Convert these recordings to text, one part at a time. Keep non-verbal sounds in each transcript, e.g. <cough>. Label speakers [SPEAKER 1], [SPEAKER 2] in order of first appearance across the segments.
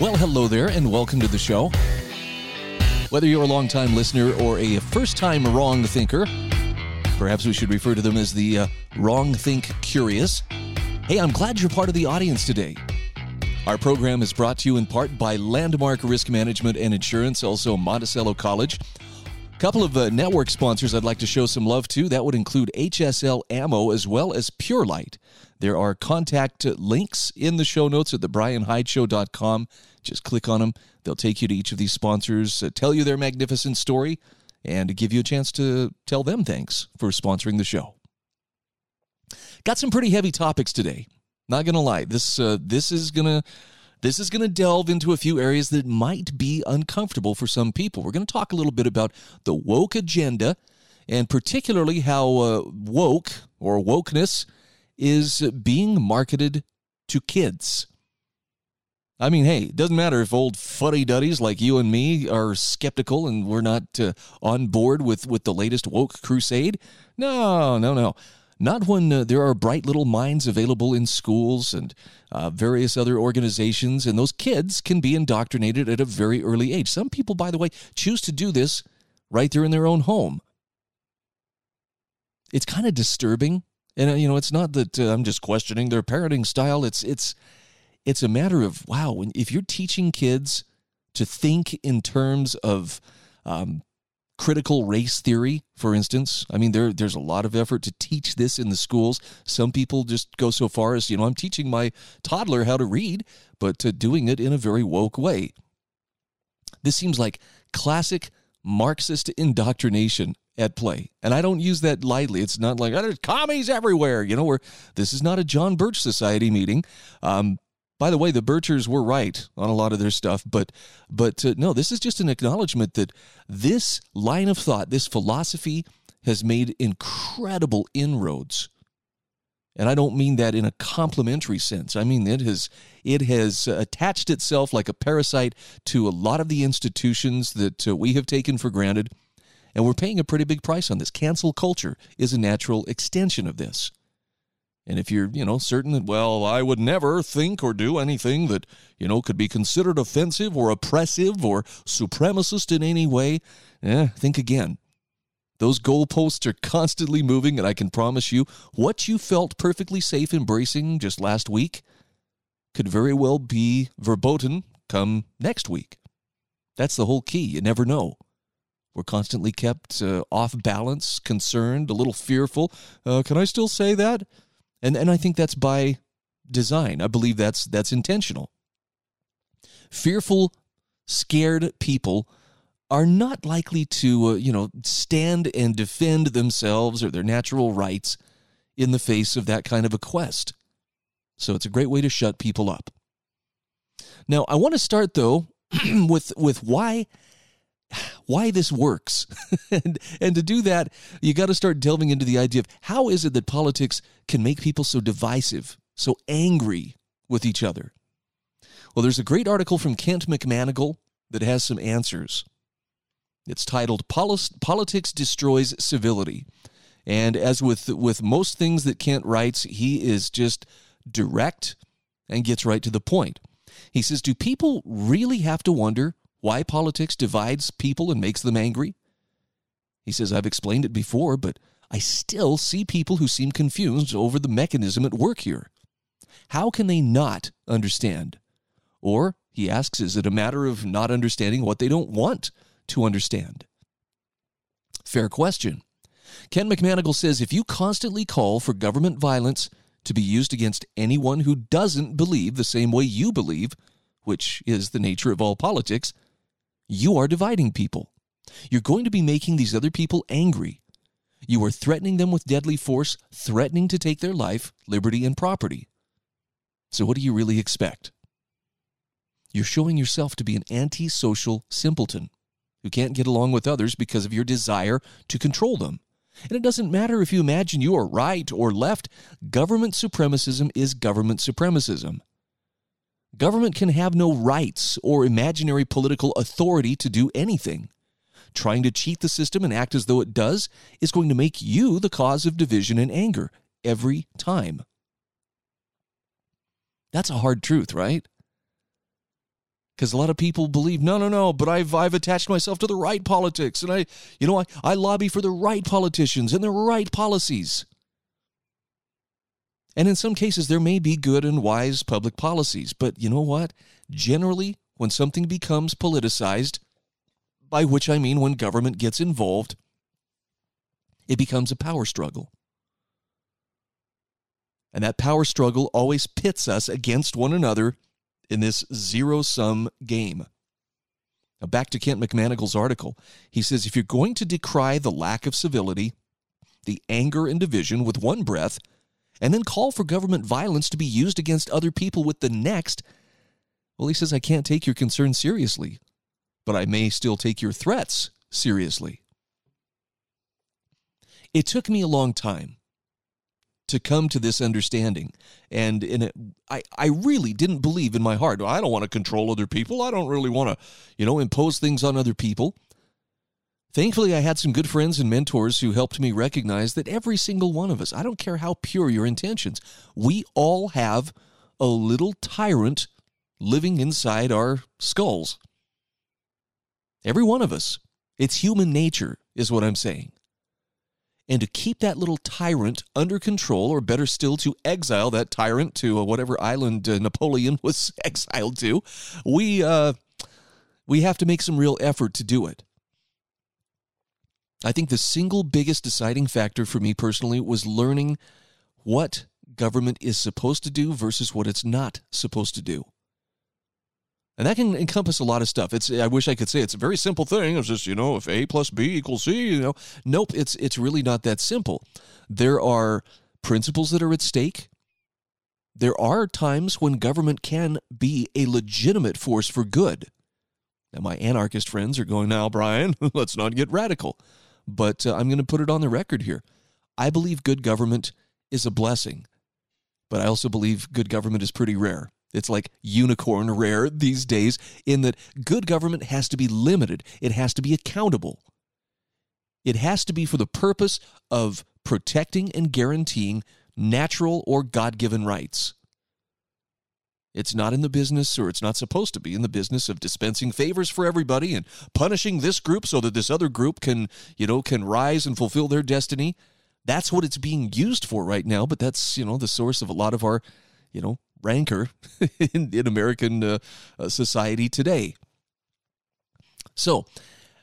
[SPEAKER 1] Well, hello there, and welcome to the show. Whether you're a long-time listener or a first-time wrong thinker, perhaps we should refer to them as the uh, wrong think curious. Hey, I'm glad you're part of the audience today. Our program is brought to you in part by Landmark Risk Management and Insurance, also Monticello College. A couple of uh, network sponsors I'd like to show some love to. That would include HSL Ammo as well as Pure Light. There are contact links in the show notes at thebrianhydeshow.com. Just click on them. They'll take you to each of these sponsors, tell you their magnificent story, and give you a chance to tell them thanks for sponsoring the show. Got some pretty heavy topics today. Not gonna lie, this uh, this is gonna this is going to delve into a few areas that might be uncomfortable for some people. We're going to talk a little bit about the woke agenda and particularly how uh, woke or wokeness is being marketed to kids. I mean, hey, it doesn't matter if old fuddy duddies like you and me are skeptical and we're not uh, on board with, with the latest woke crusade. No, no, no. Not when uh, there are bright little minds available in schools and uh, various other organizations, and those kids can be indoctrinated at a very early age. Some people, by the way, choose to do this right there in their own home. It's kind of disturbing, and uh, you know, it's not that uh, I'm just questioning their parenting style. It's it's it's a matter of wow. If you're teaching kids to think in terms of um, critical race theory, for instance. I mean, there there's a lot of effort to teach this in the schools. Some people just go so far as, you know, I'm teaching my toddler how to read, but to doing it in a very woke way. This seems like classic Marxist indoctrination at play. And I don't use that lightly. It's not like, oh, there's commies everywhere, you know, where this is not a John Birch Society meeting. Um, by the way, the Birchers were right on a lot of their stuff, but but uh, no, this is just an acknowledgement that this line of thought, this philosophy, has made incredible inroads. And I don't mean that in a complimentary sense. I mean it has it has attached itself like a parasite to a lot of the institutions that uh, we have taken for granted, and we're paying a pretty big price on this. Cancel culture is a natural extension of this. And if you're, you know, certain that, well, I would never think or do anything that, you know, could be considered offensive or oppressive or supremacist in any way, eh, think again. Those goalposts are constantly moving, and I can promise you what you felt perfectly safe embracing just last week could very well be verboten come next week. That's the whole key. You never know. We're constantly kept uh, off balance, concerned, a little fearful. Uh, can I still say that? And and I think that's by design. I believe that's that's intentional. Fearful, scared people are not likely to, uh, you know, stand and defend themselves or their natural rights in the face of that kind of a quest. So it's a great way to shut people up. Now, I want to start though <clears throat> with with why why this works. <laughs> and, and to do that, you got to start delving into the idea of how is it that politics can make people so divisive, so angry with each other? Well, there's a great article from Kent McManigal that has some answers. It's titled Politics Destroys Civility. And as with, with most things that Kent writes, he is just direct and gets right to the point. He says, Do people really have to wonder why politics divides people and makes them angry? He says, I've explained it before, but I still see people who seem confused over the mechanism at work here. How can they not understand? Or, he asks, is it a matter of not understanding what they don't want to understand? Fair question. Ken McManigal says if you constantly call for government violence to be used against anyone who doesn't believe the same way you believe, which is the nature of all politics, you are dividing people. You're going to be making these other people angry. You are threatening them with deadly force, threatening to take their life, liberty, and property. So, what do you really expect? You're showing yourself to be an antisocial simpleton who can't get along with others because of your desire to control them. And it doesn't matter if you imagine you are right or left, government supremacism is government supremacism. Government can have no rights or imaginary political authority to do anything. Trying to cheat the system and act as though it does is going to make you the cause of division and anger every time. That's a hard truth, right? Because a lot of people believe, no, no, no, but I've, I've attached myself to the right politics and I, you know, I, I lobby for the right politicians and the right policies. And in some cases, there may be good and wise public policies, but you know what? Generally, when something becomes politicized, by which I mean when government gets involved, it becomes a power struggle. And that power struggle always pits us against one another in this zero sum game. Now, back to Kent McManigal's article. He says if you're going to decry the lack of civility, the anger and division with one breath, and then call for government violence to be used against other people with the next, well, he says, I can't take your concerns seriously but I may still take your threats seriously. It took me a long time to come to this understanding. And in it, I, I really didn't believe in my heart. I don't want to control other people. I don't really want to, you know, impose things on other people. Thankfully, I had some good friends and mentors who helped me recognize that every single one of us, I don't care how pure your intentions, we all have a little tyrant living inside our skulls. Every one of us. It's human nature, is what I'm saying. And to keep that little tyrant under control, or better still, to exile that tyrant to uh, whatever island uh, Napoleon <laughs> was exiled to, we, uh, we have to make some real effort to do it. I think the single biggest deciding factor for me personally was learning what government is supposed to do versus what it's not supposed to do. And that can encompass a lot of stuff. It's I wish I could say it's a very simple thing. It's just, you know, if A plus B equals C, you know. Nope, it's it's really not that simple. There are principles that are at stake. There are times when government can be a legitimate force for good. Now, my anarchist friends are going, now, Brian, <laughs> let's not get radical. But uh, I'm going to put it on the record here. I believe good government is a blessing, but I also believe good government is pretty rare. It's like unicorn rare these days in that good government has to be limited, it has to be accountable. It has to be for the purpose of protecting and guaranteeing natural or God given rights. It's not in the business, or it's not supposed to be in the business of dispensing favors for everybody and punishing this group so that this other group can, you know, can rise and fulfill their destiny. That's what it's being used for right now, but that's, you know, the source of a lot of our, you know, rancor <laughs> in, in American uh, uh, society today. So,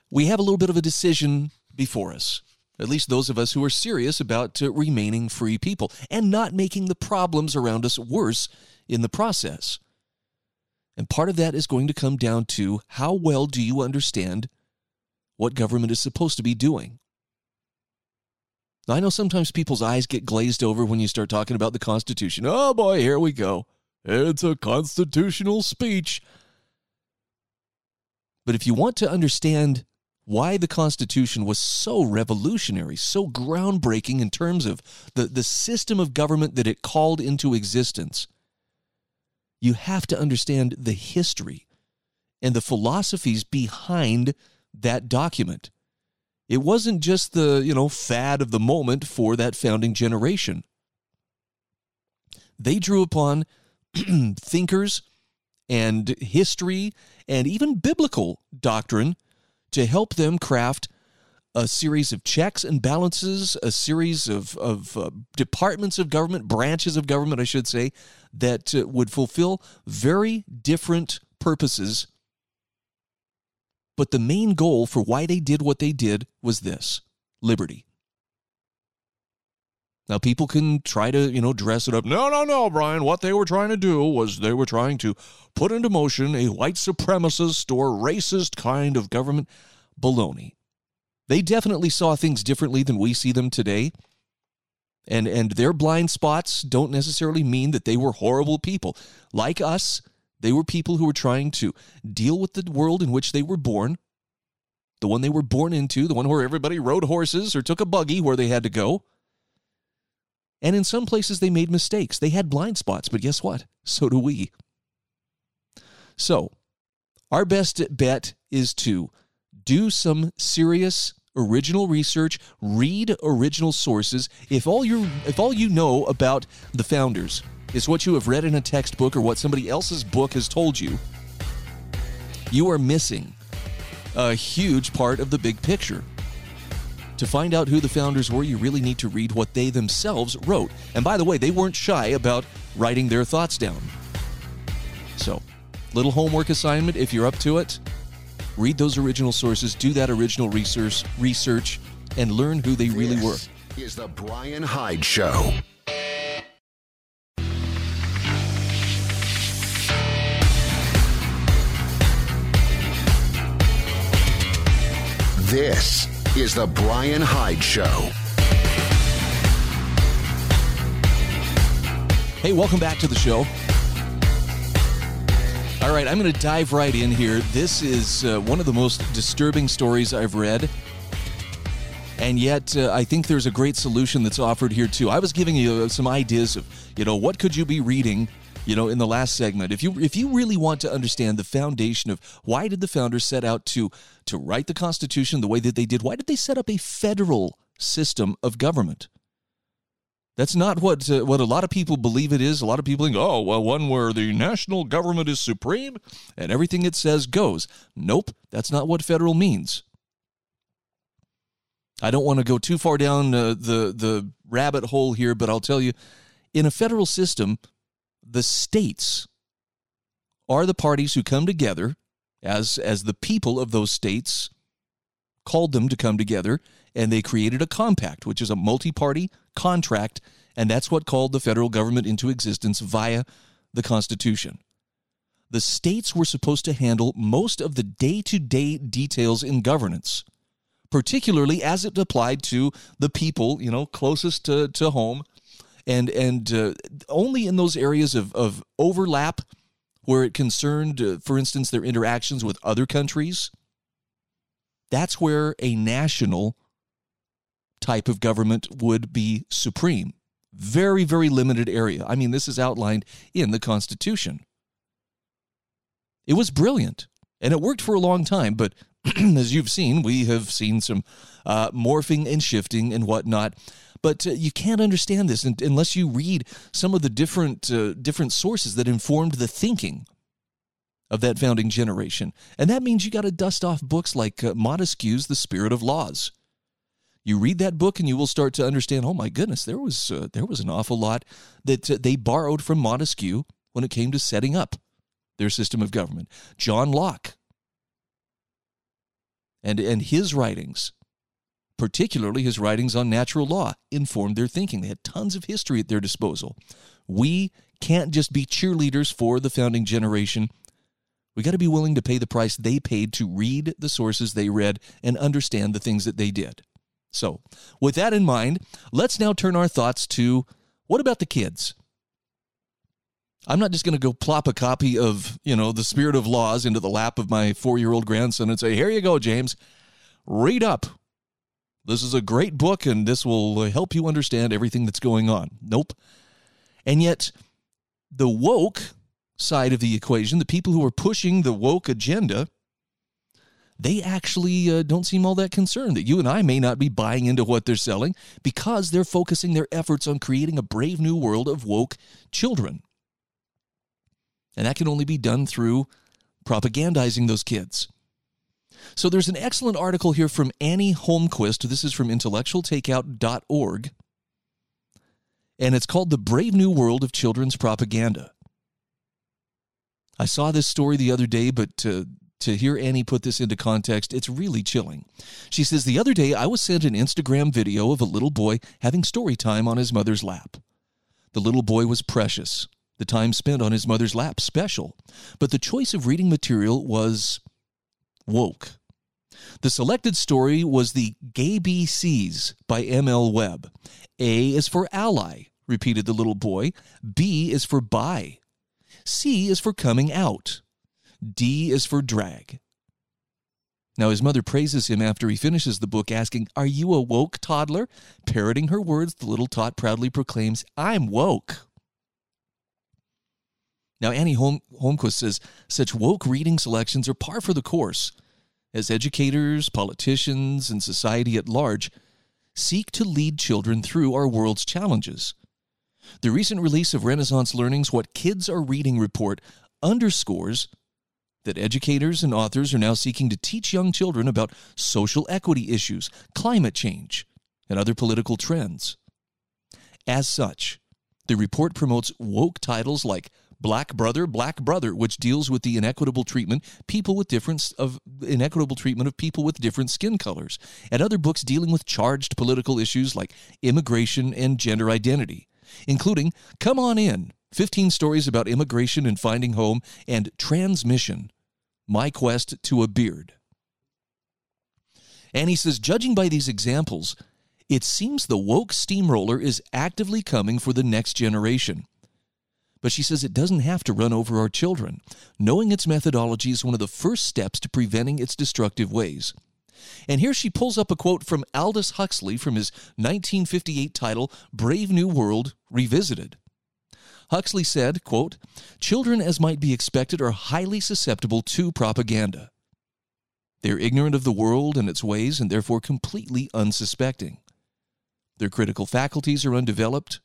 [SPEAKER 1] we have a little bit of a decision before us. At least those of us who are serious about uh, remaining free people and not making the problems around us worse in the process. And part of that is going to come down to how well do you understand what government is supposed to be doing? I know sometimes people's eyes get glazed over when you start talking about the Constitution. Oh boy, here we go. It's a constitutional speech. But if you want to understand why the Constitution was so revolutionary, so groundbreaking in terms of the, the system of government that it called into existence, you have to understand the history and the philosophies behind that document. It wasn't just the, you know, fad of the moment for that founding generation. They drew upon <clears throat> thinkers and history and even biblical doctrine to help them craft a series of checks and balances, a series of, of uh, departments of government, branches of government, I should say, that uh, would fulfill very different purposes but the main goal for why they did what they did was this liberty. Now, people can try to, you know, dress it up. No, no, no, Brian. What they were trying to do was they were trying to put into motion a white supremacist or racist kind of government. Baloney. They definitely saw things differently than we see them today. And, and their blind spots don't necessarily mean that they were horrible people. Like us, they were people who were trying to deal with the world in which they were born, the one they were born into, the one where everybody rode horses or took a buggy where they had to go. And in some places, they made mistakes. They had blind spots, but guess what? So do we. So, our best bet is to do some serious original research, read original sources. If all you if all you know about the founders is what you have read in a textbook or what somebody else's book has told you, you are missing a huge part of the big picture. To find out who the founders were, you really need to read what they themselves wrote. And by the way, they weren't shy about writing their thoughts down. So, little homework assignment if you're up to it. Read those original sources, do that original research, research and learn who they really were.
[SPEAKER 2] Is the Brian Hyde Show. This is the Brian Hyde Show.
[SPEAKER 1] Hey, welcome back to the show. All right, I'm going to dive right in here. This is uh, one of the most disturbing stories I've read. And yet, uh, I think there's a great solution that's offered here, too. I was giving you uh, some ideas of, you know, what could you be reading you know in the last segment if you if you really want to understand the foundation of why did the founders set out to to write the constitution the way that they did why did they set up a federal system of government that's not what uh, what a lot of people believe it is. A lot of people think, "Oh, well, one where the national government is supreme and everything it says goes." Nope, that's not what federal means. I don't want to go too far down uh, the the rabbit hole here, but I'll tell you, in a federal system, the states are the parties who come together as as the people of those states called them to come together and they created a compact which is a multi-party contract and that's what called the federal government into existence via the constitution. The states were supposed to handle most of the day-to-day details in governance particularly as it applied to the people you know closest to, to home and and uh, only in those areas of, of overlap where it concerned, uh, for instance, their interactions with other countries. That's where a national type of government would be supreme. Very, very limited area. I mean, this is outlined in the Constitution. It was brilliant and it worked for a long time, but <clears throat> as you've seen, we have seen some uh, morphing and shifting and whatnot. But uh, you can't understand this unless you read some of the different uh, different sources that informed the thinking of that founding generation. And that means you got to dust off books like uh, Montesquieu's The Spirit of Laws. You read that book and you will start to understand, oh my goodness, there was uh, there was an awful lot that uh, they borrowed from Montesquieu when it came to setting up their system of government. John Locke and and his writings particularly his writings on natural law, informed their thinking. They had tons of history at their disposal. We can't just be cheerleaders for the founding generation. We got to be willing to pay the price they paid to read the sources they read and understand the things that they did. So, with that in mind, let's now turn our thoughts to what about the kids? I'm not just going to go plop a copy of, you know, The Spirit of Laws into the lap of my 4-year-old grandson and say, "Here you go, James. Read up this is a great book and this will help you understand everything that's going on. Nope. And yet, the woke side of the equation, the people who are pushing the woke agenda, they actually uh, don't seem all that concerned that you and I may not be buying into what they're selling because they're focusing their efforts on creating a brave new world of woke children. And that can only be done through propagandizing those kids. So there's an excellent article here from Annie Holmquist. This is from intellectualtakeout.org. And it's called The Brave New World of Children's Propaganda. I saw this story the other day, but to, to hear Annie put this into context, it's really chilling. She says, The other day I was sent an Instagram video of a little boy having story time on his mother's lap. The little boy was precious, the time spent on his mother's lap special, but the choice of reading material was woke. The selected story was the Gay BCs by M.L. Webb. A is for ally, repeated the little boy. B is for bi. C is for coming out. D is for drag. Now, his mother praises him after he finishes the book, asking, Are you a woke toddler? Parroting her words, the little tot proudly proclaims, I'm woke. Now, Annie Holm- Holmquist says, Such woke reading selections are par for the course as educators, politicians, and society at large seek to lead children through our world's challenges. The recent release of Renaissance Learning's What Kids Are Reading report underscores that educators and authors are now seeking to teach young children about social equity issues, climate change, and other political trends. As such, the report promotes woke titles like Black Brother, Black Brother, which deals with the inequitable treatment people with different of inequitable treatment of people with different skin colors, and other books dealing with charged political issues like immigration and gender identity, including Come On In, 15 stories about immigration and finding home, and Trans Mission, My Quest to a Beard. And he says, judging by these examples, it seems the woke steamroller is actively coming for the next generation. But she says it doesn't have to run over our children. Knowing its methodology is one of the first steps to preventing its destructive ways. And here she pulls up a quote from Aldous Huxley from his 1958 title, Brave New World Revisited. Huxley said, quote, Children, as might be expected, are highly susceptible to propaganda. They are ignorant of the world and its ways and therefore completely unsuspecting. Their critical faculties are undeveloped,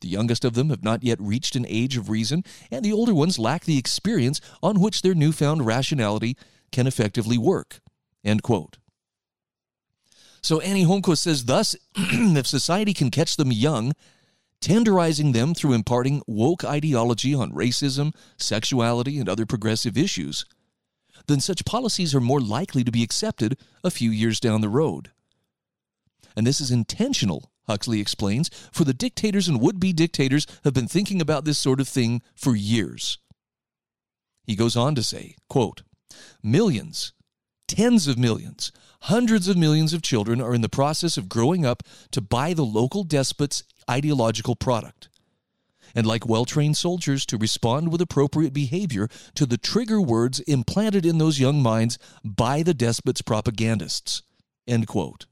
[SPEAKER 1] the youngest of them have not yet reached an age of reason, and the older ones lack the experience on which their newfound rationality can effectively work. End quote. So Annie Holmquist says, thus, <clears throat> if society can catch them young, tenderizing them through imparting woke ideology on racism, sexuality, and other progressive issues, then such policies are more likely to be accepted a few years down the road. And this is intentional Huxley explains, for the dictators and would be dictators have been thinking about this sort of thing for years. He goes on to say, quote, Millions, tens of millions, hundreds of millions of children are in the process of growing up to buy the local despot's ideological product. And like well trained soldiers, to respond with appropriate behavior to the trigger words implanted in those young minds by the despot's propagandists. End quote.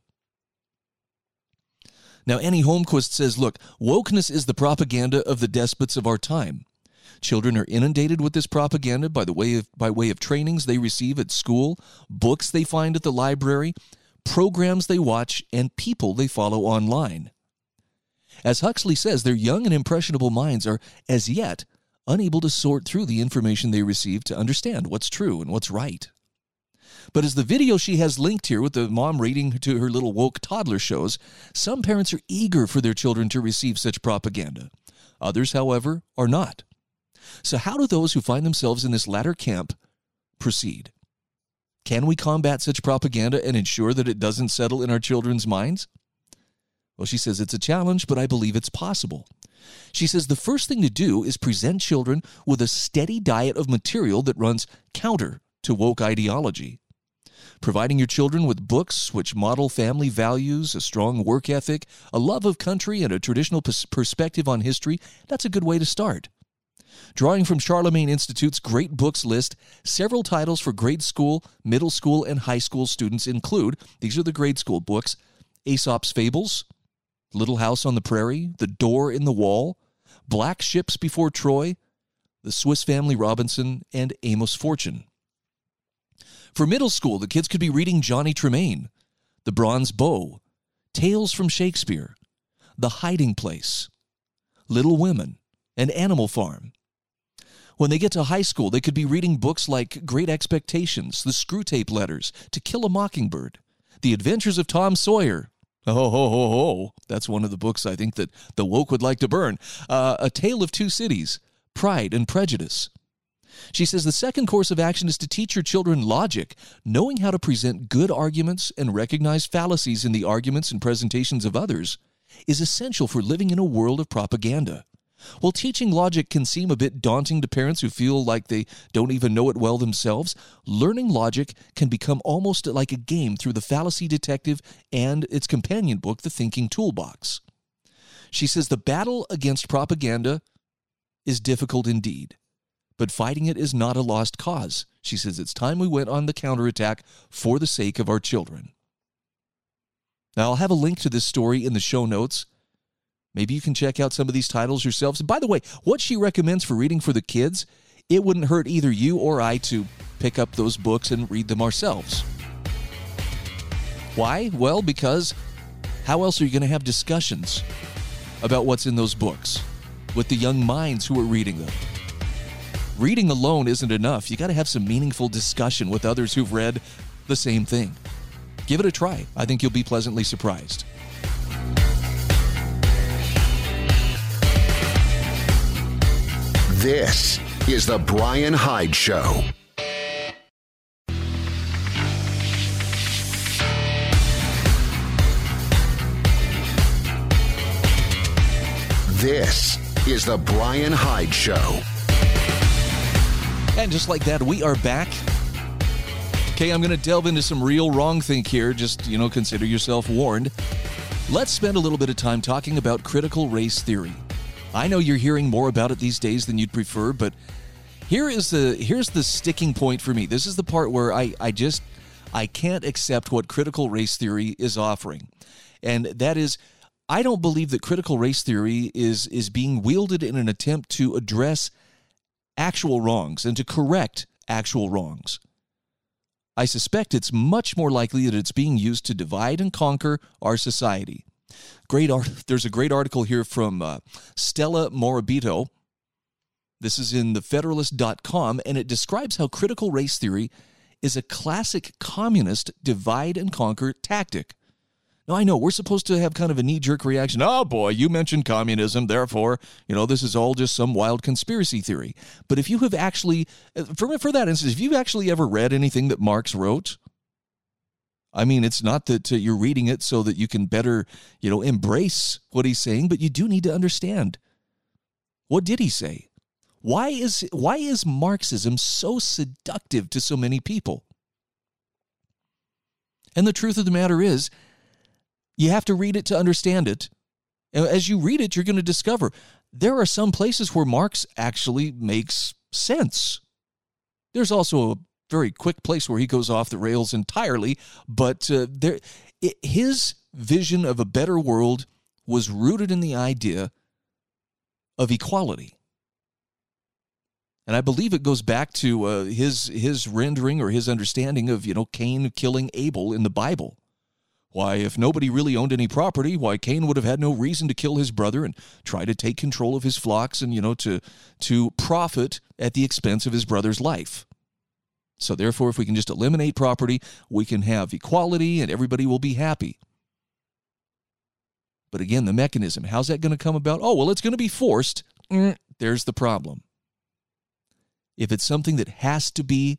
[SPEAKER 1] Now, Annie Holmquist says, look, wokeness is the propaganda of the despots of our time. Children are inundated with this propaganda by the way of by way of trainings they receive at school, books they find at the library, programs they watch, and people they follow online. As Huxley says, their young and impressionable minds are as yet unable to sort through the information they receive to understand what's true and what's right. But as the video she has linked here with the mom reading to her little woke toddler shows, some parents are eager for their children to receive such propaganda. Others, however, are not. So, how do those who find themselves in this latter camp proceed? Can we combat such propaganda and ensure that it doesn't settle in our children's minds? Well, she says it's a challenge, but I believe it's possible. She says the first thing to do is present children with a steady diet of material that runs counter to woke ideology. Providing your children with books which model family values, a strong work ethic, a love of country, and a traditional perspective on history, that's a good way to start. Drawing from Charlemagne Institute's Great Books list, several titles for grade school, middle school, and high school students include these are the grade school books Aesop's Fables, Little House on the Prairie, The Door in the Wall, Black Ships Before Troy, The Swiss Family Robinson, and Amos Fortune. For middle school, the kids could be reading Johnny Tremain, The Bronze Bow, Tales from Shakespeare, The Hiding Place, Little Women, and Animal Farm. When they get to high school, they could be reading books like Great Expectations, The Screwtape Letters, To Kill a Mockingbird, The Adventures of Tom Sawyer. Oh, ho, ho, ho. That's one of the books I think that the woke would like to burn. Uh, a Tale of Two Cities, Pride and Prejudice, she says the second course of action is to teach your children logic, knowing how to present good arguments and recognize fallacies in the arguments and presentations of others is essential for living in a world of propaganda. While teaching logic can seem a bit daunting to parents who feel like they don't even know it well themselves, learning logic can become almost like a game through the Fallacy Detective and its companion book, The Thinking Toolbox. She says the battle against propaganda is difficult indeed, but fighting it is not a lost cause. She says it's time we went on the counterattack for the sake of our children. Now, I'll have a link to this story in the show notes. Maybe you can check out some of these titles yourselves. And by the way, what she recommends for reading for the kids, it wouldn't hurt either you or I to pick up those books and read them ourselves. Why? Well, because how else are you going to have discussions about what's in those books with the young minds who are reading them? Reading alone isn't enough. You got to have some meaningful discussion with others who've read the same thing. Give it a try. I think you'll be pleasantly surprised.
[SPEAKER 2] This is The Brian Hyde Show. This is The Brian Hyde Show.
[SPEAKER 1] And just like that, we are back. Okay, I'm going to delve into some real wrong think here. Just, you know, consider yourself warned. Let's spend a little bit of time talking about critical race theory. I know you're hearing more about it these days than you'd prefer, but here is the here's the sticking point for me. This is the part where I, I just I can't accept what critical race theory is offering. And that is I don't believe that critical race theory is is being wielded in an attempt to address actual wrongs and to correct actual wrongs. I suspect it's much more likely that it's being used to divide and conquer our society. Great art. There's a great article here from uh, Stella Morabito. This is in thefederalist.com, and it describes how critical race theory is a classic communist divide and conquer tactic. Now, I know we're supposed to have kind of a knee jerk reaction. Oh boy, you mentioned communism, therefore, you know, this is all just some wild conspiracy theory. But if you have actually, uh, for, for that instance, if you've actually ever read anything that Marx wrote, I mean, it's not that uh, you're reading it so that you can better, you know, embrace what he's saying, but you do need to understand. What did he say? Why is why is Marxism so seductive to so many people? And the truth of the matter is, you have to read it to understand it. And As you read it, you're going to discover there are some places where Marx actually makes sense. There's also a very quick place where he goes off the rails entirely, but uh, there, it, his vision of a better world was rooted in the idea of equality. And I believe it goes back to uh, his his rendering or his understanding of you know Cain killing Abel in the Bible. Why, if nobody really owned any property, why Cain would have had no reason to kill his brother and try to take control of his flocks and, you know, to, to profit at the expense of his brother's life. So, therefore, if we can just eliminate property, we can have equality and everybody will be happy. But again, the mechanism, how's that going to come about? Oh, well, it's going to be forced. Mm, there's the problem. If it's something that has to be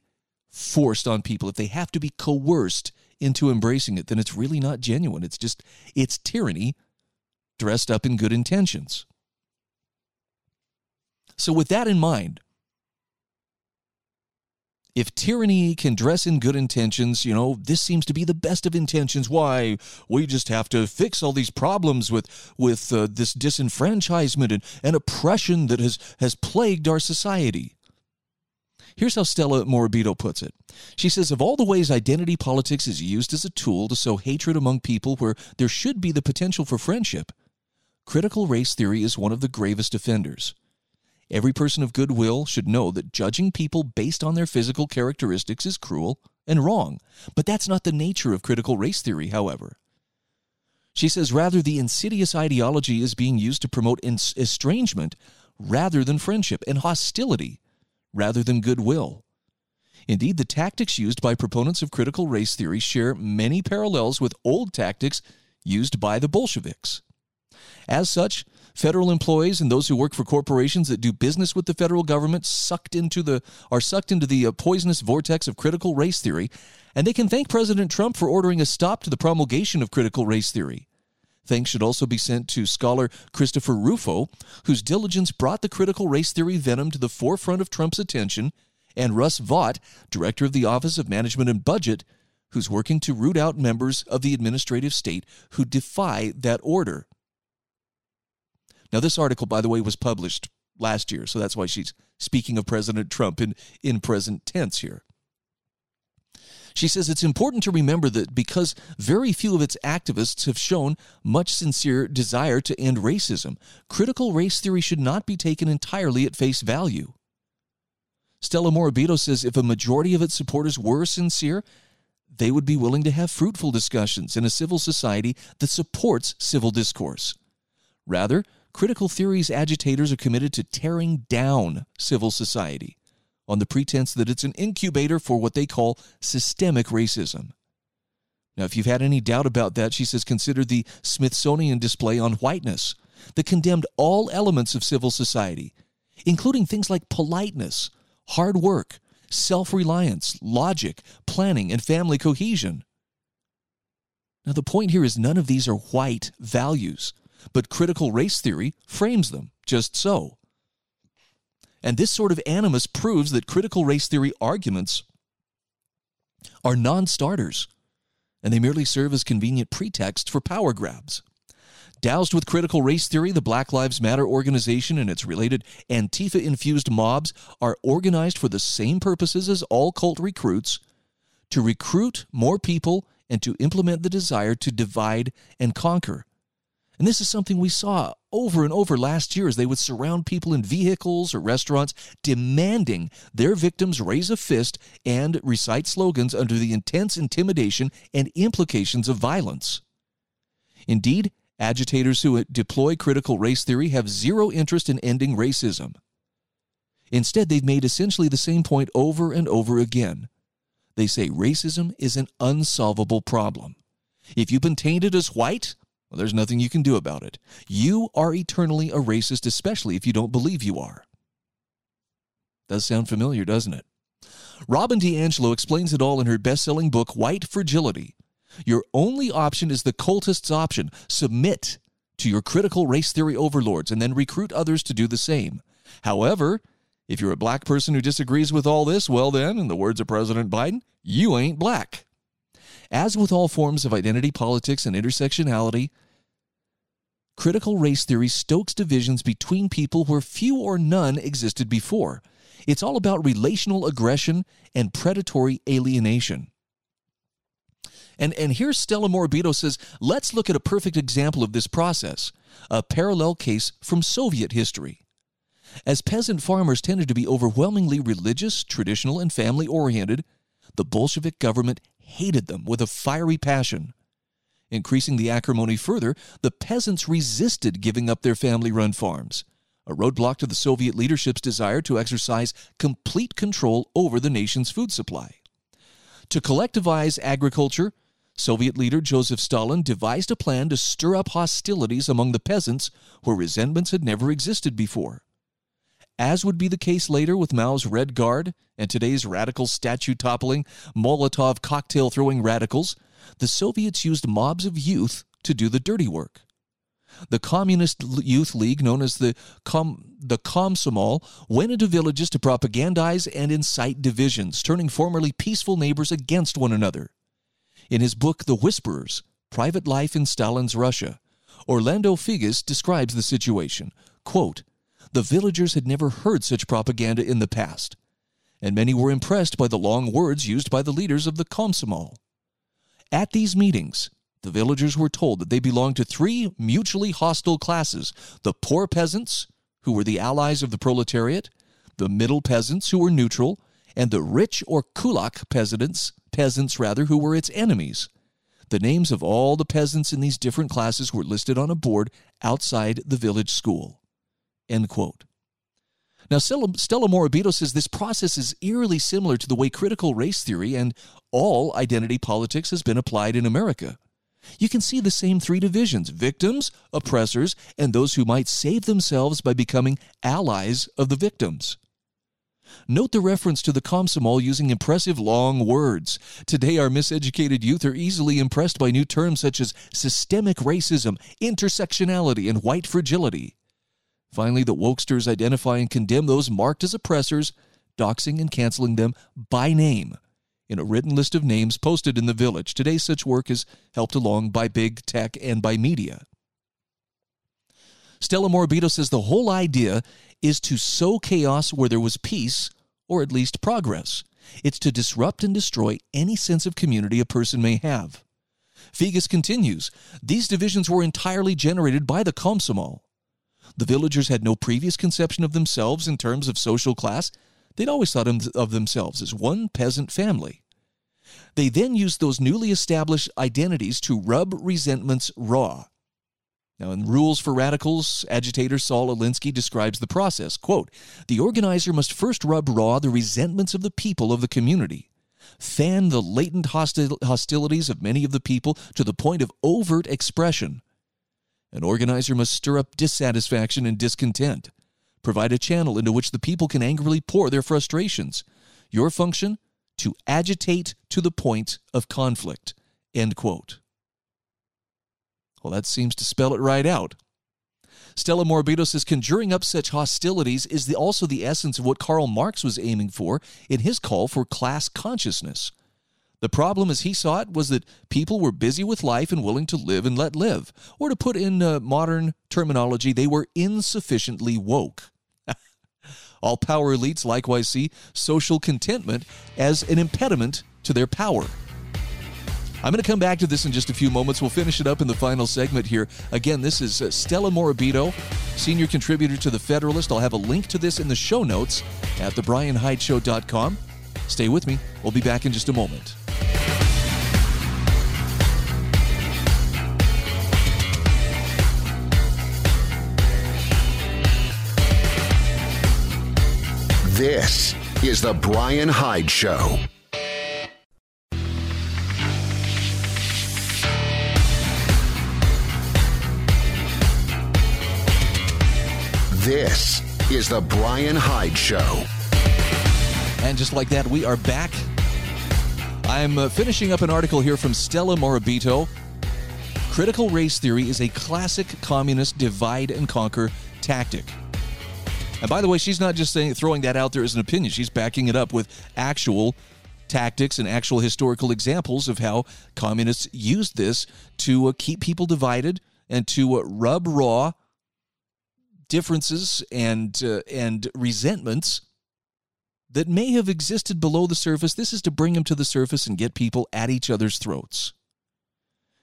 [SPEAKER 1] forced on people, if they have to be coerced into embracing it, then it's really not genuine. It's just, it's tyranny dressed up in good intentions. So, with that in mind, if tyranny can dress in good intentions, you know, this seems to be the best of intentions. Why we just have to fix all these problems with with uh, this disenfranchisement and, and oppression that has has plagued our society. Here's how Stella Morabito puts it. She says, Of all the ways identity politics is used as a tool to sow hatred among people where there should be the potential for friendship, critical race theory is one of the gravest offenders. Every person of goodwill should know that judging people based on their physical characteristics is cruel and wrong. But that's not the nature of critical race theory, however. She says rather the insidious ideology is being used to promote estrangement rather than friendship and hostility rather than goodwill. Indeed, the tactics used by proponents of critical race theory share many parallels with old tactics used by the Bolsheviks. As such, federal employees and those who work for corporations that do business with the federal government sucked into the are sucked into the uh, poisonous vortex of critical race theory, and they can thank President Trump for ordering a stop to the promulgation of critical race theory. Thanks should also be sent to scholar Christopher Rufo, whose diligence brought the critical race theory venom to the forefront of Trump's attention, and Russ Vought, director of the Office of Management and Budget, who's working to root out members of the administrative state who defy that order. Now, this article, by the way, was published last year, so that's why she's speaking of President Trump in, in present tense here. She says it's important to remember that because very few of its activists have shown much sincere desire to end racism, critical race theory should not be taken entirely at face value. Stella Morabito says if a majority of its supporters were sincere, they would be willing to have fruitful discussions in a civil society that supports civil discourse. Rather, critical theory's agitators are committed to tearing down civil society on the pretense that it's an incubator for what they call systemic racism. Now, if you've had any doubt about that, she says consider the Smithsonian display on whiteness that condemned all elements of civil society, including things like politeness, hard work, self reliance, logic, planning, and family cohesion. Now, the point here is none of these are white values, but critical race theory frames them just so. And this sort of animus proves that critical race theory arguments are non starters, and they merely serve as convenient pretext for power grabs. Doused with critical race theory, the Black Lives Matter organization and its related Antifa infused mobs are organized for the same purposes as all cult recruits to recruit more people and to implement the desire to divide and conquer. And this is something we saw over and over last year as they would surround people in vehicles or restaurants, demanding their victims raise a fist and recite slogans under the intense intimidation and implications of violence. Indeed, agitators who deploy critical race theory have zero interest in ending racism. Instead, they've made essentially the same point over and over again. They say racism is an unsolvable problem. If you've been tainted as white, well, there's nothing you can do about it. You are eternally a racist, especially if you don't believe you are. Does sound familiar, doesn't it? Robin DiAngelo explains it all in her best selling book, White Fragility. Your only option is the cultist's option submit to your critical race theory overlords and then recruit others to do the same. However, if you're a black person who disagrees with all this, well, then, in the words of President Biden, you ain't black. As with all forms of identity politics and intersectionality, critical race theory stokes divisions between people where few or none existed before. It's all about relational aggression and predatory alienation. And, and here Stella Morabito says, let's look at a perfect example of this process, a parallel case from Soviet history. As peasant farmers tended to be overwhelmingly religious, traditional, and family oriented, the Bolshevik government hated them with a fiery passion. Increasing the acrimony further, the peasants resisted giving up their family run farms, a roadblock to the Soviet leadership's desire to exercise complete control over the nation's food supply. To collectivize agriculture, Soviet leader Joseph Stalin devised a plan to stir up hostilities among the peasants where resentments had never existed before. As would be the case later with Mao's Red Guard and today's radical statue toppling, Molotov cocktail throwing radicals, the Soviets used mobs of youth to do the dirty work. The Communist Youth League, known as the, Com- the Komsomol, went into villages to propagandize and incite divisions, turning formerly peaceful neighbors against one another. In his book, The Whisperers Private Life in Stalin's Russia, Orlando Figes describes the situation. Quote, the villagers had never heard such propaganda in the past, and many were impressed by the long words used by the leaders of the Komsomol. At these meetings, the villagers were told that they belonged to three mutually hostile classes the poor peasants, who were the allies of the proletariat, the middle peasants, who were neutral, and the rich or kulak peasants, peasants rather, who were its enemies. The names of all the peasants in these different classes were listed on a board outside the village school. End quote. Now, Stella, Morabito says this process is eerily similar to the way critical race theory and all identity politics has been applied in America. You can see the same three divisions victims, oppressors, and those who might save themselves by becoming allies of the victims. Note the reference to the Komsomol using impressive long words. Today, our miseducated youth are easily impressed by new terms such as systemic racism, intersectionality, and white fragility. Finally, the wokesters identify and condemn those marked as oppressors, doxing and canceling them by name in a written list of names posted in the village. Today, such work is helped along by big tech and by media. Stella Morabito says the whole idea is to sow chaos where there was peace, or at least progress. It's to disrupt and destroy any sense of community a person may have. Figes continues These divisions were entirely generated by the Komsomol. The villagers had no previous conception of themselves in terms of social class. They'd always thought of themselves as one peasant family. They then used those newly established identities to rub resentments raw. Now, in Rules for Radicals, agitator Saul Alinsky describes the process. Quote, the organizer must first rub raw the resentments of the people of the community, fan the latent hostil- hostilities of many of the people to the point of overt expression. An organizer must stir up dissatisfaction and discontent, provide a channel into which the people can angrily pour their frustrations. Your function? To agitate to the point of conflict. End quote. Well, that seems to spell it right out. Stella Morabito says conjuring up such hostilities is the, also the essence of what Karl Marx was aiming for in his call for class consciousness. The problem, as he saw it, was that people were busy with life and willing to live and let live. Or to put in uh, modern terminology, they were insufficiently woke. <laughs> All power elites likewise see social contentment as an impediment to their power. I'm going to come back to this in just a few moments. We'll finish it up in the final segment here. Again, this is uh, Stella Morabito, senior contributor to The Federalist. I'll have a link to this in the show notes at thebrianhydeshow.com. Stay with me. We'll be back in just a moment.
[SPEAKER 2] This is The Brian Hyde Show. This is The Brian Hyde Show.
[SPEAKER 1] And just like that, we are back. I'm uh, finishing up an article here from Stella Morabito. Critical race theory is a classic communist divide and conquer tactic. And by the way, she's not just saying throwing that out there as an opinion. She's backing it up with actual tactics and actual historical examples of how communists used this to uh, keep people divided and to uh, rub raw differences and uh, and resentments that may have existed below the surface. This is to bring them to the surface and get people at each other's throats.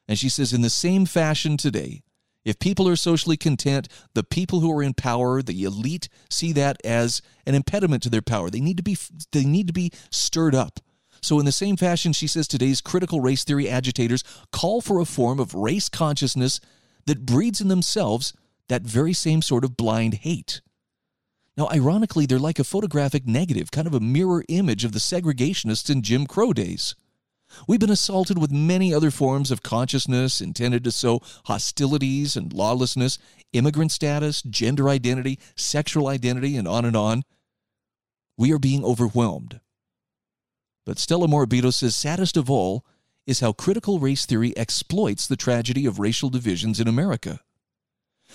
[SPEAKER 1] And she says, in the same fashion today, if people are socially content, the people who are in power, the elite, see that as an impediment to their power. They need to be they need to be stirred up. So, in the same fashion, she says today's critical race theory agitators call for a form of race consciousness that breeds in themselves that very same sort of blind hate. Now, ironically, they're like a photographic negative, kind of a mirror image of the segregationists in Jim Crow days. We've been assaulted with many other forms of consciousness intended to sow hostilities and lawlessness, immigrant status, gender identity, sexual identity, and on and on. We are being overwhelmed. But Stella Morabito says saddest of all is how critical race theory exploits the tragedy of racial divisions in America.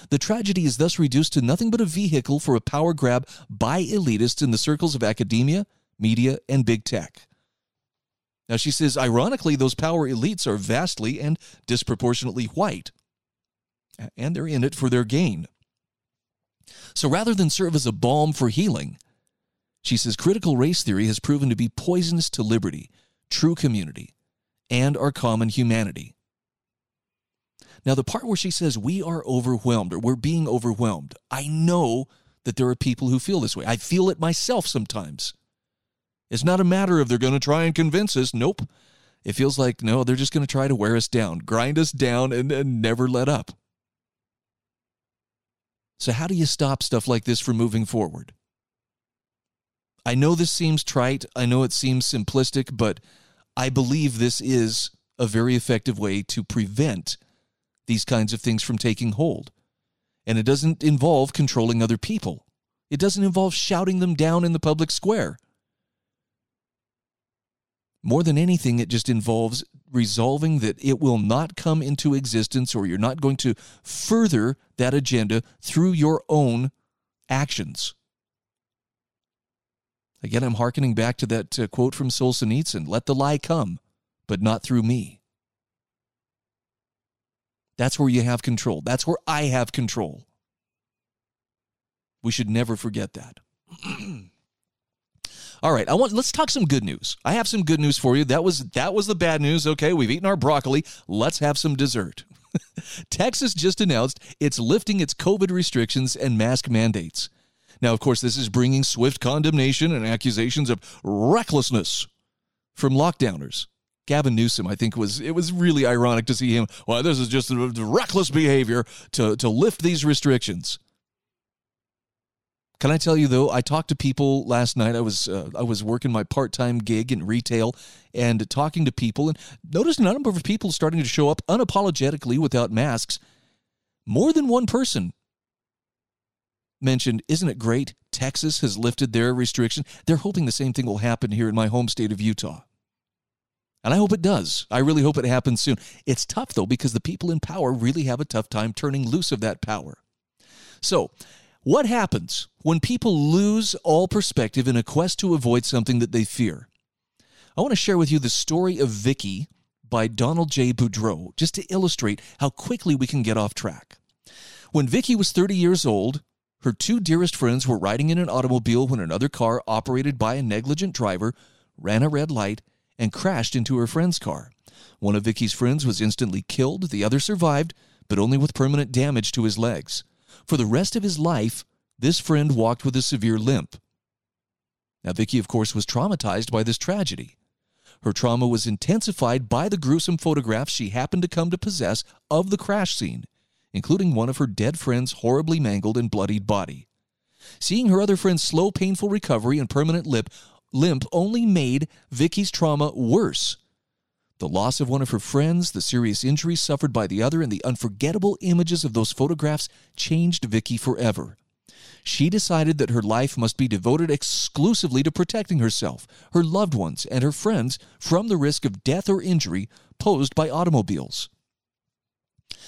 [SPEAKER 1] The tragedy is thus reduced to nothing but a vehicle for a power grab by elitists in the circles of academia, media, and big tech. Now, she says, ironically, those power elites are vastly and disproportionately white, and they're in it for their gain. So rather than serve as a balm for healing, she says critical race theory has proven to be poisonous to liberty, true community, and our common humanity. Now, the part where she says we are overwhelmed or we're being overwhelmed, I know that there are people who feel this way. I feel it myself sometimes. It's not a matter of they're going to try and convince us. Nope. It feels like, no, they're just going to try to wear us down, grind us down, and, and never let up. So, how do you stop stuff like this from moving forward? I know this seems trite. I know it seems simplistic, but I believe this is a very effective way to prevent these kinds of things from taking hold. And it doesn't involve controlling other people. It doesn't involve shouting them down in the public square. More than anything, it just involves resolving that it will not come into existence or you're not going to further that agenda through your own actions. Again, I'm hearkening back to that uh, quote from Solzhenitsyn let the lie come, but not through me. That's where you have control. That's where I have control. We should never forget that. <clears throat> All right, I want let's talk some good news. I have some good news for you. That was that was the bad news. Okay, we've eaten our broccoli. Let's have some dessert. <laughs> Texas just announced it's lifting its COVID restrictions and mask mandates. Now, of course, this is bringing swift condemnation and accusations of recklessness from lockdowners. Gavin Newsom, I think was it was really ironic to see him. Well, this is just reckless behavior to to lift these restrictions. Can I tell you though? I talked to people last night. I was uh, I was working my part time gig in retail and talking to people, and noticed a number of people starting to show up unapologetically without masks. More than one person mentioned, "Isn't it great? Texas has lifted their restriction. They're hoping the same thing will happen here in my home state of Utah." And I hope it does. I really hope it happens soon. It's tough, though, because the people in power really have a tough time turning loose of that power. So, what happens when people lose all perspective in a quest to avoid something that they fear? I want to share with you the story of Vicky by Donald J. Boudreaux, just to illustrate how quickly we can get off track. When Vicky was 30 years old, her two dearest friends were riding in an automobile when another car operated by a negligent driver ran a red light and crashed into her friend's car. One of Vicky's friends was instantly killed, the other survived, but only with permanent damage to his legs. For the rest of his life, this friend walked with a severe limp. Now, Vicky, of course, was traumatized by this tragedy. Her trauma was intensified by the gruesome photographs she happened to come to possess of the crash scene, including one of her dead friend's horribly mangled and bloodied body. Seeing her other friend's slow, painful recovery and permanent limp, limp only made Vicky's trauma worse. The loss of one of her friends, the serious injuries suffered by the other, and the unforgettable images of those photographs changed Vicky forever. She decided that her life must be devoted exclusively to protecting herself, her loved ones, and her friends from the risk of death or injury posed by automobiles.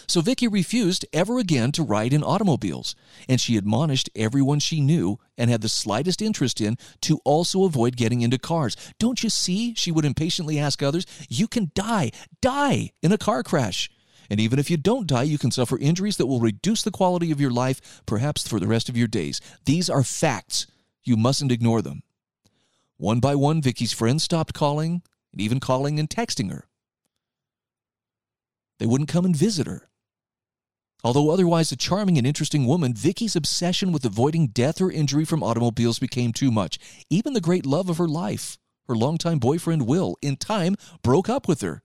[SPEAKER 1] So Vicky refused ever again to ride in automobiles, and she admonished everyone she knew and had the slightest interest in to also avoid getting into cars. Don't you see? She would impatiently ask others, You can die, die in a car crash. And even if you don't die, you can suffer injuries that will reduce the quality of your life, perhaps for the rest of your days. These are facts. You mustn't ignore them. One by one, Vicky's friends stopped calling, and even calling and texting her. They wouldn't come and visit her. Although otherwise a charming and interesting woman, Vicky's obsession with avoiding death or injury from automobiles became too much. Even the great love of her life, her longtime boyfriend Will, in time broke up with her.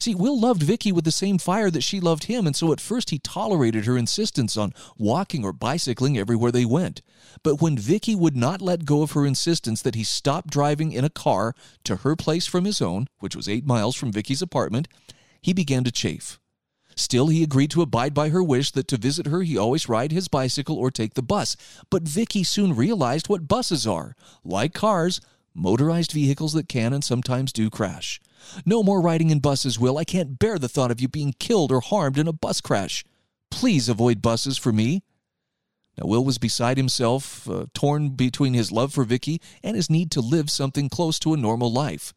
[SPEAKER 1] See, Will loved Vicky with the same fire that she loved him, and so at first he tolerated her insistence on walking or bicycling everywhere they went. But when Vicky would not let go of her insistence that he stop driving in a car to her place from his own, which was eight miles from Vicky's apartment, he began to chafe. Still, he agreed to abide by her wish that to visit her he always ride his bicycle or take the bus. But Vicky soon realized what buses are. Like cars, motorized vehicles that can and sometimes do crash. No more riding in buses, Will. I can't bear the thought of you being killed or harmed in a bus crash. Please avoid buses for me. Now, Will was beside himself, uh, torn between his love for Vicky and his need to live something close to a normal life.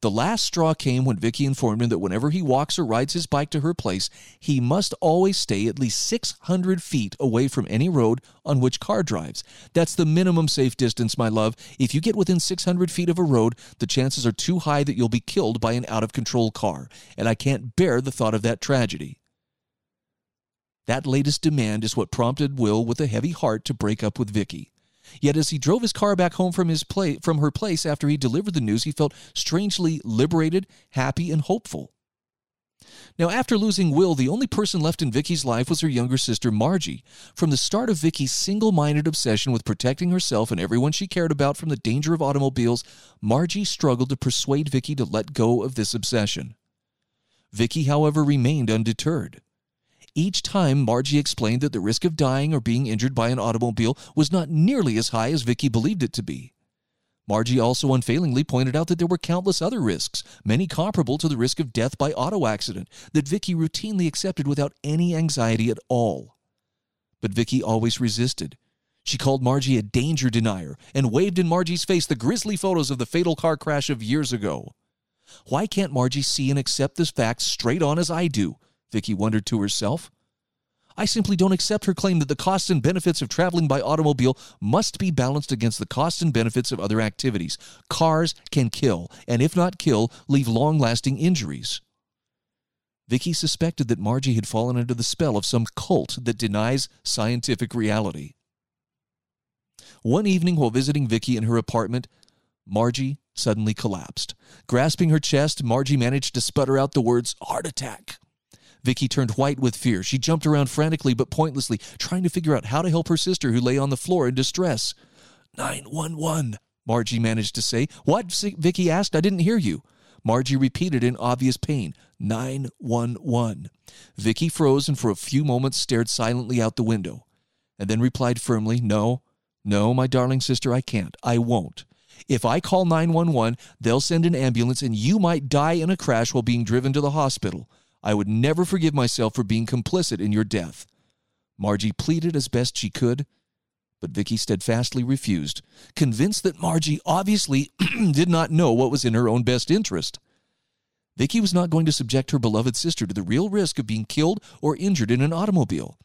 [SPEAKER 1] The last straw came when Vicky informed him that whenever he walks or rides his bike to her place, he must always stay at least 600 feet away from any road on which car drives. That's the minimum safe distance, my love. If you get within 600 feet of a road, the chances are too high that you'll be killed by an out of control car, and I can't bear the thought of that tragedy. That latest demand is what prompted Will with a heavy heart to break up with Vicky. Yet as he drove his car back home from his play, from her place after he delivered the news, he felt strangely liberated, happy, and hopeful. Now, after losing Will, the only person left in Vicky's life was her younger sister, Margie. From the start of Vicky's single minded obsession with protecting herself and everyone she cared about from the danger of automobiles, Margie struggled to persuade Vicky to let go of this obsession. Vicky, however, remained undeterred. Each time, Margie explained that the risk of dying or being injured by an automobile was not nearly as high as Vicky believed it to be. Margie also unfailingly pointed out that there were countless other risks, many comparable to the risk of death by auto accident, that Vicky routinely accepted without any anxiety at all. But Vicky always resisted. She called Margie a danger denier and waved in Margie's face the grisly photos of the fatal car crash of years ago. Why can't Margie see and accept this fact straight on as I do? Vicky wondered to herself. I simply don't accept her claim that the costs and benefits of traveling by automobile must be balanced against the costs and benefits of other activities. Cars can kill, and if not kill, leave long lasting injuries. Vicky suspected that Margie had fallen under the spell of some cult that denies scientific reality. One evening while visiting Vicky in her apartment, Margie suddenly collapsed. Grasping her chest, Margie managed to sputter out the words heart attack. Vicky turned white with fear. She jumped around frantically but pointlessly, trying to figure out how to help her sister who lay on the floor in distress. 911, Margie managed to say. What? Vicky asked. I didn't hear you. Margie repeated in obvious pain. 911. Vicky froze and for a few moments stared silently out the window, and then replied firmly, No, no, my darling sister, I can't. I won't. If I call 911, they'll send an ambulance and you might die in a crash while being driven to the hospital. I would never forgive myself for being complicit in your death. Margie pleaded as best she could, but Vicky steadfastly refused, convinced that Margie obviously <clears throat> did not know what was in her own best interest. Vicky was not going to subject her beloved sister to the real risk of being killed or injured in an automobile.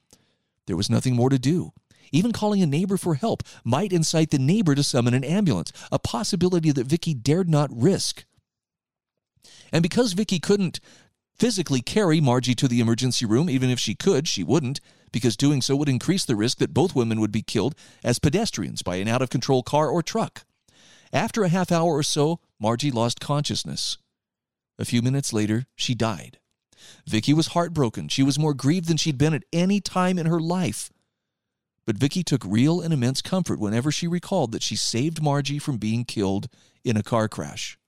[SPEAKER 1] There was nothing more to do. Even calling a neighbor for help might incite the neighbor to summon an ambulance, a possibility that Vicky dared not risk. And because Vicky couldn't physically carry Margie to the emergency room. Even if she could, she wouldn't, because doing so would increase the risk that both women would be killed as pedestrians by an out of control car or truck. After a half hour or so, Margie lost consciousness. A few minutes later, she died. Vicky was heartbroken. She was more grieved than she'd been at any time in her life. But Vicky took real and immense comfort whenever she recalled that she saved Margie from being killed in a car crash.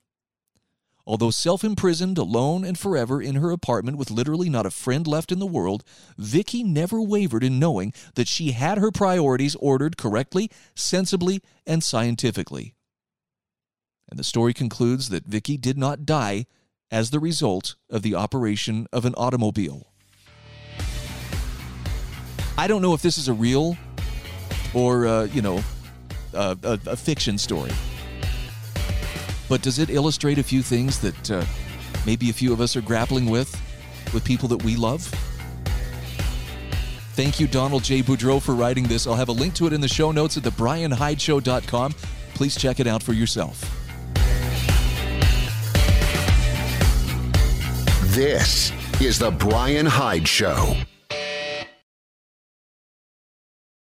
[SPEAKER 1] Although self imprisoned, alone, and forever in her apartment with literally not a friend left in the world, Vicky never wavered in knowing that she had her priorities ordered correctly, sensibly, and scientifically. And the story concludes that Vicky did not die as the result of the operation of an automobile. I don't know if this is a real or, uh, you know, a, a, a fiction story. But does it illustrate a few things that uh, maybe a few of us are grappling with, with people that we love? Thank you, Donald J. Boudreaux, for writing this. I'll have a link to it in the show notes at thebrianhydeshow.com. Please check it out for yourself.
[SPEAKER 2] This is The Brian Hyde Show.